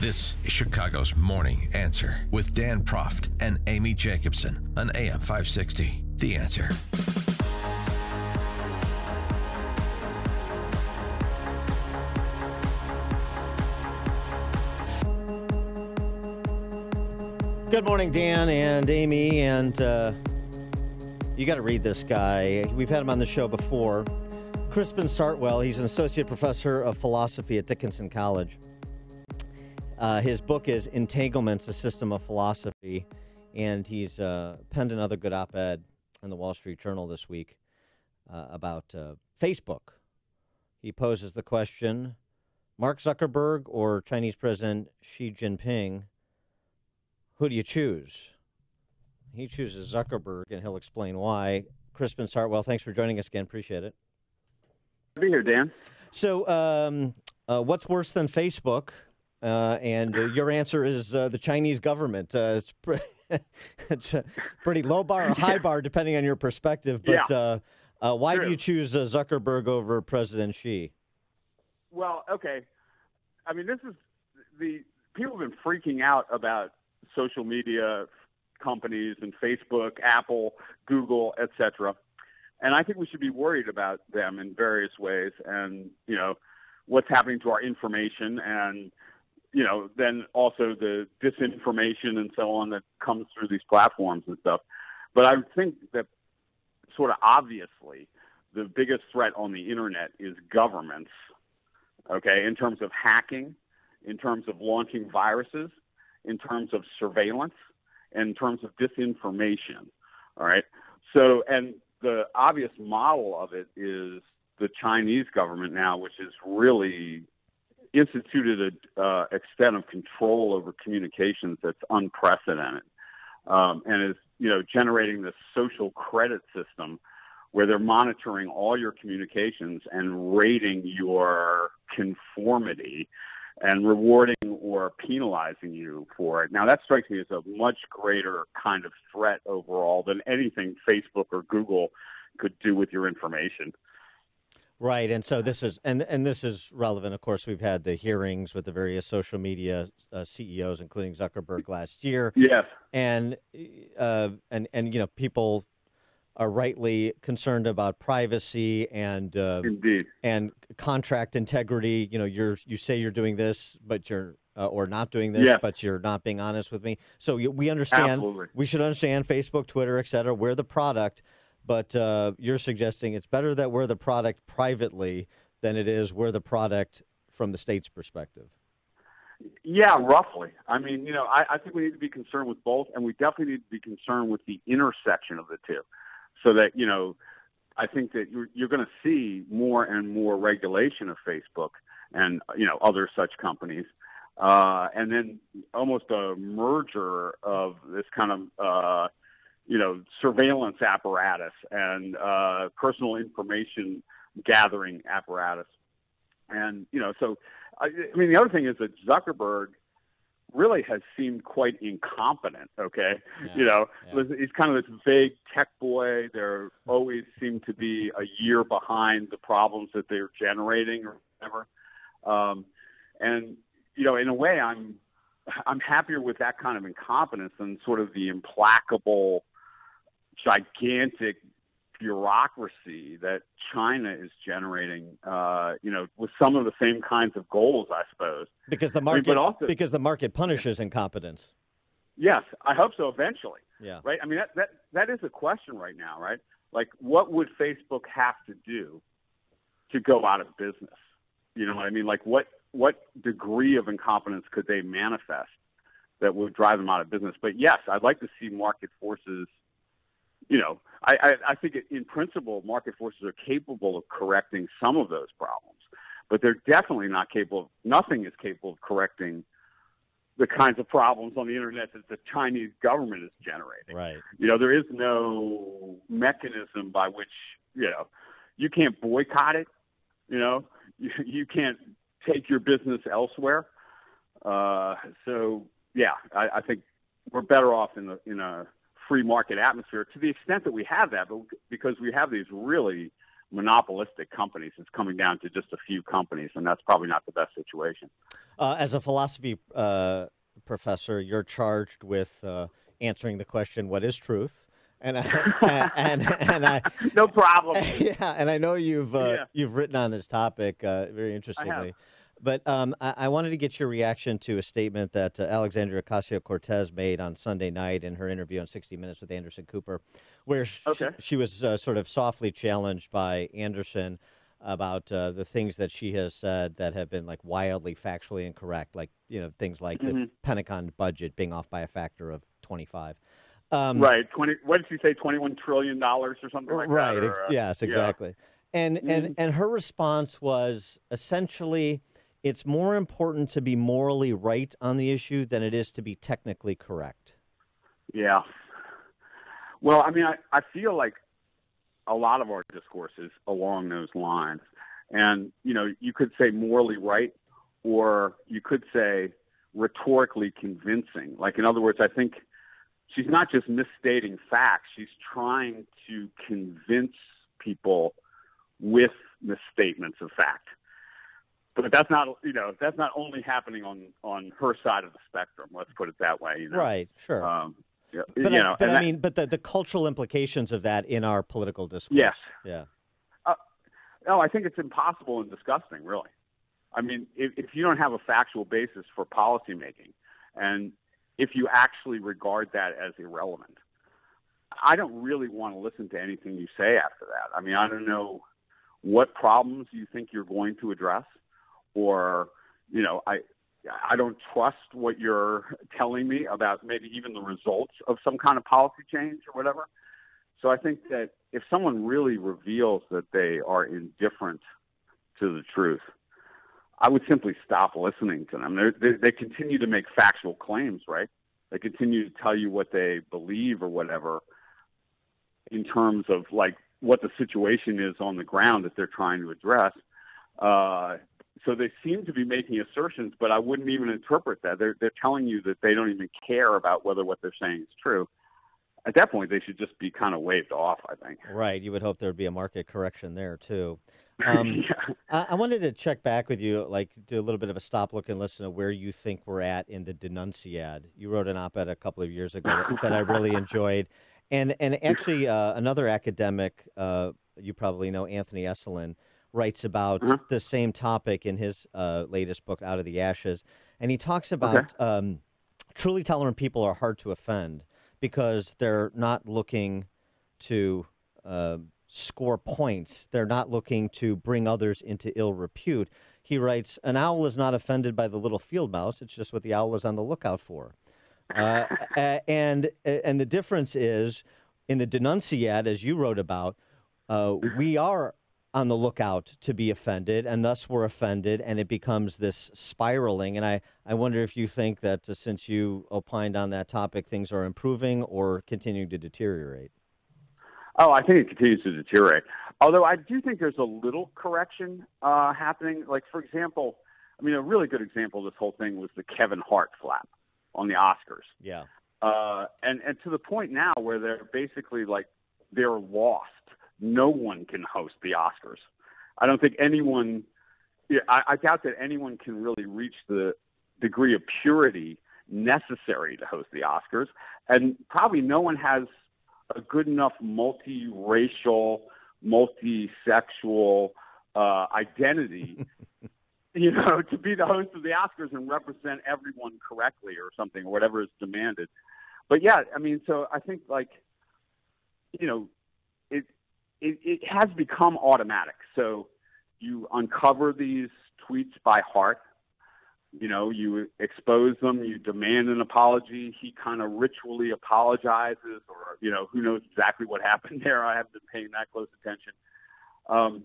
This is Chicago's Morning Answer with Dan Proft and Amy Jacobson on AM 560. The Answer. Good morning, Dan and Amy. And uh, you got to read this guy. We've had him on the show before. Crispin Sartwell, he's an associate professor of philosophy at Dickinson College. Uh, his book is Entanglements, a System of Philosophy, and he's uh, penned another good op ed in the Wall Street Journal this week uh, about uh, Facebook. He poses the question Mark Zuckerberg or Chinese President Xi Jinping, who do you choose? He chooses Zuckerberg, and he'll explain why. Crispin Sartwell, thanks for joining us again. Appreciate it. Good to be here, Dan. So, um, uh, what's worse than Facebook? Uh, and uh, your answer is uh, the Chinese government. Uh, it's, pre- it's a pretty low bar or high bar, depending on your perspective. But Yeah. uh, why do you choose uh, Zuckerberg over President Xi? Well, okay. I mean, this is the people have been freaking out about social media companies and Facebook, Apple, Google, etc. And I think we should be worried about them in various ways, and you know what's happening to our information, and you know then also the disinformation and so on that comes through these platforms and stuff. But I think that sort of obviously the biggest threat on the internet is governments okay, in terms of hacking, in terms of launching viruses, in terms of surveillance, in terms of disinformation. All right. So, and the obvious model of it is the Chinese government now, which is really instituted an uh, extent of control over communications that's unprecedented, um, and is you know generating this social credit system where they're monitoring all your communications and rating your conformity and rewarding or penalizing you for it. Now, that strikes me as a much greater kind of threat overall than anything Facebook or Google could do with your information. Right, and so this is and and this is relevant. Of course, we've had the hearings with the various social media uh, CEOs, including Zuckerberg last year. Yes. and uh, and and you know people are rightly concerned about privacy and uh, Indeed. and contract integrity. You know, you're you say you're doing this, but you're uh, or not doing this, Yes. but you're not being honest with me. So we understand. Absolutely. We should understand Facebook, Twitter, et cetera. We're the product, but uh, you're suggesting it's better that we're the product privately than it is we're the product from the state's perspective. Yeah, roughly. I mean, you know, I, I think we need to be concerned with both, and we definitely need to be concerned with the intersection of the two, so that you know, I think that you're, you're going to see more and more regulation of Facebook and you know other such companies, uh, and then almost a merger of this kind of uh, you know surveillance apparatus and uh, personal information gathering apparatus, and you know so. I, I mean, the other thing is that Zuckerberg really has seemed quite incompetent. Okay, Yeah, you know, yeah. he's kind of this vague tech boy. There always seem to be a year behind the problems that they're generating or whatever. Um, and you know, in a way, I'm I'm happier with that kind of incompetence than sort of the implacable, gigantic bureaucracy that China is generating. Uh, you know, with some of the same kinds of goals, I suppose. Because the mean, market, but also- because the market punishes incompetence. Yes, I hope so eventually. Yeah. Right? I mean, that, that, that is a question right now, right? Like, what would Facebook have to do to go out of business? You know what I mean? Like, what, what degree of incompetence could they manifest that would drive them out of business? But yes, I'd like to see market forces. You know, I, I, I think in principle, market forces are capable of correcting some of those problems, but they're definitely not capable. Of, nothing is capable of correcting the kinds of problems on the internet that the Chinese government is generating. Right. You know, there is no mechanism by which, you know, you can't boycott it. You know, you, you can't take your business elsewhere. Uh, so, yeah, I, I think we're better off in, the, in a free market atmosphere to the extent that we have that, but because we have these really monopolistic companies, it's coming down to just a few companies, and that's probably not the best situation. Uh, as a philosophy uh, professor, you're charged with uh, answering the question, "What is truth?" And I, and, and, and I no problem. Yeah, and I know you've uh, Yeah. you've written on this topic uh, very interestingly. But um, I, I wanted to get your reaction to a statement that uh, Alexandria Ocasio Cortez made on Sunday night in her interview on 60 Minutes with Anderson Cooper, where sh- Okay. she, was uh, sort of softly challenged by Anderson about uh, the things that she has said that have been like wildly factually incorrect, like you know things like the Mhm. Pentagon budget being off by a factor of 25. Um, right. Twenty. What did she say? Twenty-one trillion dollars or something like right. that. ex- or, uh, yes, yeah. exactly. And and Mhm. and her response was essentially, it's more important to be morally right on the issue than it is to be technically correct. Yeah. Well, I mean, I, I feel like a lot of our discourse is along those lines. And, you know, you could say morally right, or you could say rhetorically convincing. Like, in other words, I think she's not just misstating facts, she's trying to convince people with misstatements of fact. But that's not, you know, that's not only happening on on her side of the spectrum. Let's put it that way. You know? Right. Sure. Um, yeah, but you I, know, but I that- mean, but the, the cultural implications of that in our political discourse. Yes. Yeah. no, I think it's impossible and disgusting, really. I mean, if, if you don't have a factual basis for policymaking, and if you actually regard that as irrelevant, I don't really want to listen to anything you say after that. I mean, I don't know what problems you think you're going to address, or you know, I I don't trust what you're telling me about maybe even the results of some kind of policy change or whatever. So I think that if someone really reveals that they are indifferent to the truth, I would simply stop listening to them. They they continue to make factual claims, right? They continue to tell you what they believe or whatever in terms of like what the situation is on the ground that they're trying to address. Uh, so they seem to be making assertions, but I wouldn't even interpret that. They're they're telling you that they don't even care about whether what they're saying is true. At that point, they should just be kind of waved off. I think. Right. You would hope there would be a market correction there too. Um, yeah. I, I wanted to check back with you, like do a little bit of a stop, look, and listen to where you think we're at in the denunciad. You wrote an op-ed a couple of years ago that, that I really enjoyed, and and actually uh, another academic, uh, you probably know, Anthony Esolen, writes about Uh-huh. the same topic in his uh, latest book, Out of the Ashes, and he talks about um, truly tolerant people are hard to offend because they're not looking to uh, score points. They're not looking to bring others into ill repute. He writes, "An owl is not offended by the little field mouse. It's just what the owl is on the lookout for." Uh, and and the difference is in the denunciad, as you wrote about, uh, we are on the lookout to be offended, and thus we're offended, and it becomes this spiraling. And I, I wonder if you think that uh, since you opined on that topic, things are improving or continuing to deteriorate. Oh, I think it continues to deteriorate. Although I do think there's a little correction uh, happening. Like, for example, I mean, a really good example of this whole thing was the Kevin Hart flap on the Oscars. Yeah. Uh, and, and to the point now where they're basically like, they're lost. No one can host the Oscars. I don't think anyone, I, I doubt that anyone can really reach the degree of purity necessary to host the Oscars. And probably no one has a good enough multiracial, multi-sexual uh, identity, you know, to be the host of the Oscars and represent everyone correctly or something, or whatever is demanded. But yeah, I mean, so I think like, you know, it, it has become automatic. So you uncover these tweets by heart. you know, you expose them, you demand an apology. He kind of ritually apologizes, or you know, who knows exactly what happened there. I haven't been paying that close attention. Um,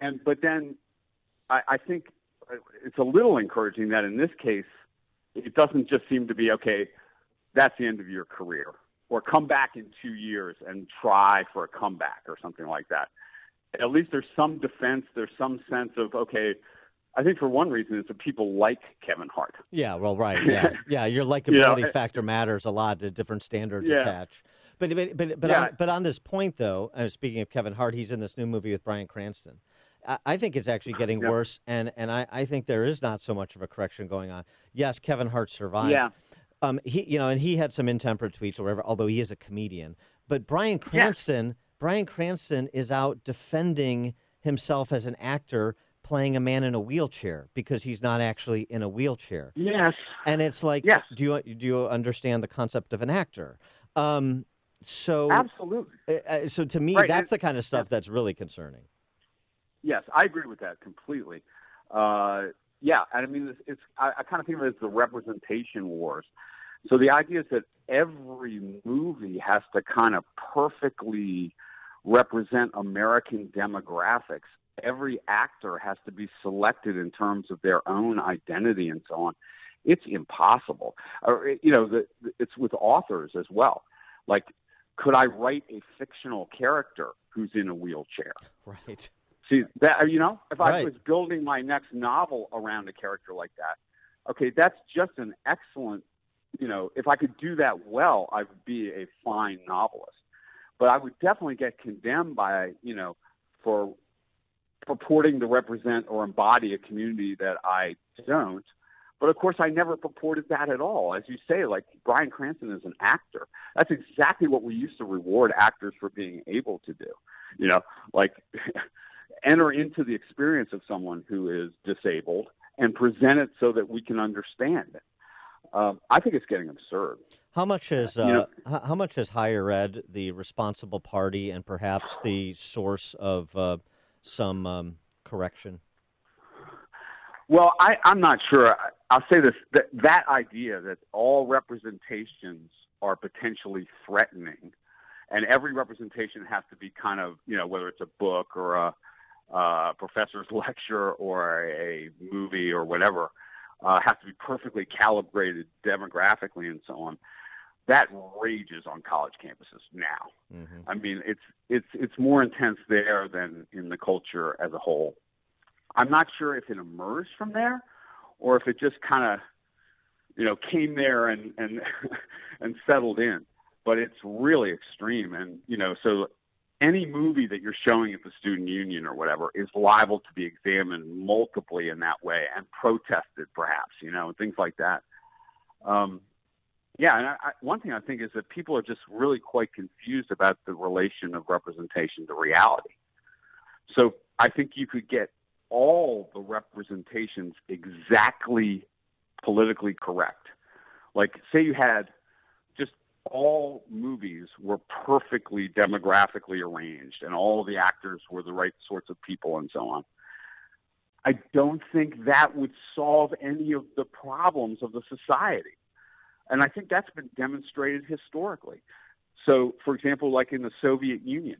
and but then I, I think it's a little encouraging that in this case, it doesn't just seem to be okay. That's the end of your career, or come back in two years and try for a comeback or something like that. At least there's some defense. There's some sense of okay I think for one reason is that people like Kevin Hart. Yeah, well, right. Yeah, yeah. Your likability You know, factor matters a lot. The different standards Yeah. attach. But but but but, Yeah. on, but on this point though, uh, speaking of Kevin Hart, he's in this new movie with Bryan Cranston, I, I think it's actually getting Yeah. worse, and and I, I think there is not so much of a correction going on. Yes, Kevin Hart survived. Yeah. Um, he, you know, and he had some intemperate tweets or whatever. Although he is a comedian, but Bryan Cranston, Bryan Cranston is out defending himself as an actor playing a man in a wheelchair because he's not actually in a wheelchair. Yes. And it's like, Yes. do you do you understand the concept of an actor? Um, so, Absolutely. uh, so to me, Right, that's and- the kind of stuff that's really concerning. Yes, I agree with that completely. Uh, yeah, and I mean, it's, it's I, I kind of think of it as the representation wars. So the idea is that every movie has to kind of perfectly represent American demographics. Every actor has to be selected in terms of their own identity and so on. It's impossible. Or, eh, you know, the, it's with authors as well. Like, could I write a fictional character who's in a wheelchair? Right. See that you know, if I was building my next novel around a character like that, okay, that's just an excellent. You know, if I could do that well, I would be a fine novelist. But I would definitely get condemned by you know for purporting to represent or embody a community that I don't. But of course, I never purported that at all. As you say, like Bryan Cranston is an actor. That's exactly what we used to reward actors for being able to do. You know, like enter into the experience of someone who is disabled and present it so that we can understand it. Um, I think it's getting absurd. How much is uh, You know- how much is higher ed the responsible party and perhaps the source of uh, some um, correction? Well, I, I'm not sure. I'll say this: that, that idea that all representations are potentially threatening, and every representation has to be kind of, you know, whether it's a book or a uh, professor's lecture or a movie or whatever, uh, has to be perfectly calibrated demographically and so on. That rages on college campuses now. hmm I mean, it's it's it's more intense there than in the culture as a whole. I'm not sure if it emerged from there, or if it just kind of, you know, came there and and and settled in. But it's really extreme, and you know, so any movie that you're showing at the student union or whatever is liable to be examined multiply in that way and protested, perhaps, you know, and things like that. Um, yeah, and I, I, one thing I think is that people are just really quite confused about the relation of representation to reality. So I think you could get all the representations exactly politically correct. Like, say you had all movies were perfectly demographically arranged and all the actors were the right sorts of people and so on. I don't think that would solve any of the problems of the society. And I think that's been demonstrated historically. So, for example, like in the Soviet Union,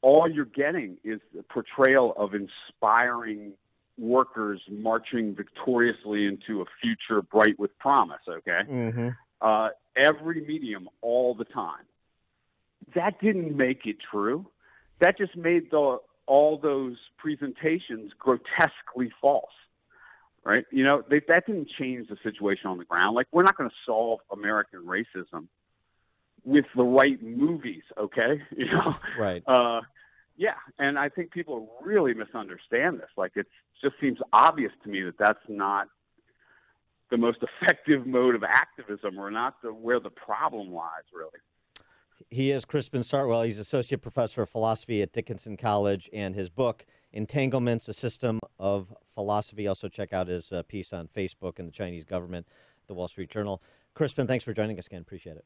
all you're getting is the portrayal of inspiring workers marching victoriously into a future bright with promise, okay? hmm uh, every medium all the time. That didn't make it true. That just made the all those presentations grotesquely false. Right? You know, they, that didn't change the situation on the ground. Like, we're not going to solve American racism with the right movies, okay? You know, Right. uh, yeah, and I think people really misunderstand this. Like, it just seems obvious to me that that's not the most effective mode of activism, or not the where the problem lies. Really. He is Crispin Sartwell. He's associate professor of philosophy at Dickinson College, and his book "Entanglements: A System of Philosophy." Also, check out his uh, piece on Facebook and the Chinese government, the Wall Street Journal. Crispin, thanks for joining us again. Appreciate it.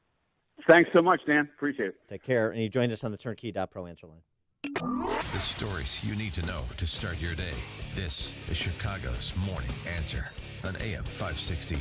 Thanks so much, Dan. Appreciate it. Take care. And he joined us on the Turnkey.pro answer line. The stories you need to know to start your day. This is Chicago's Morning Answer on AM 560.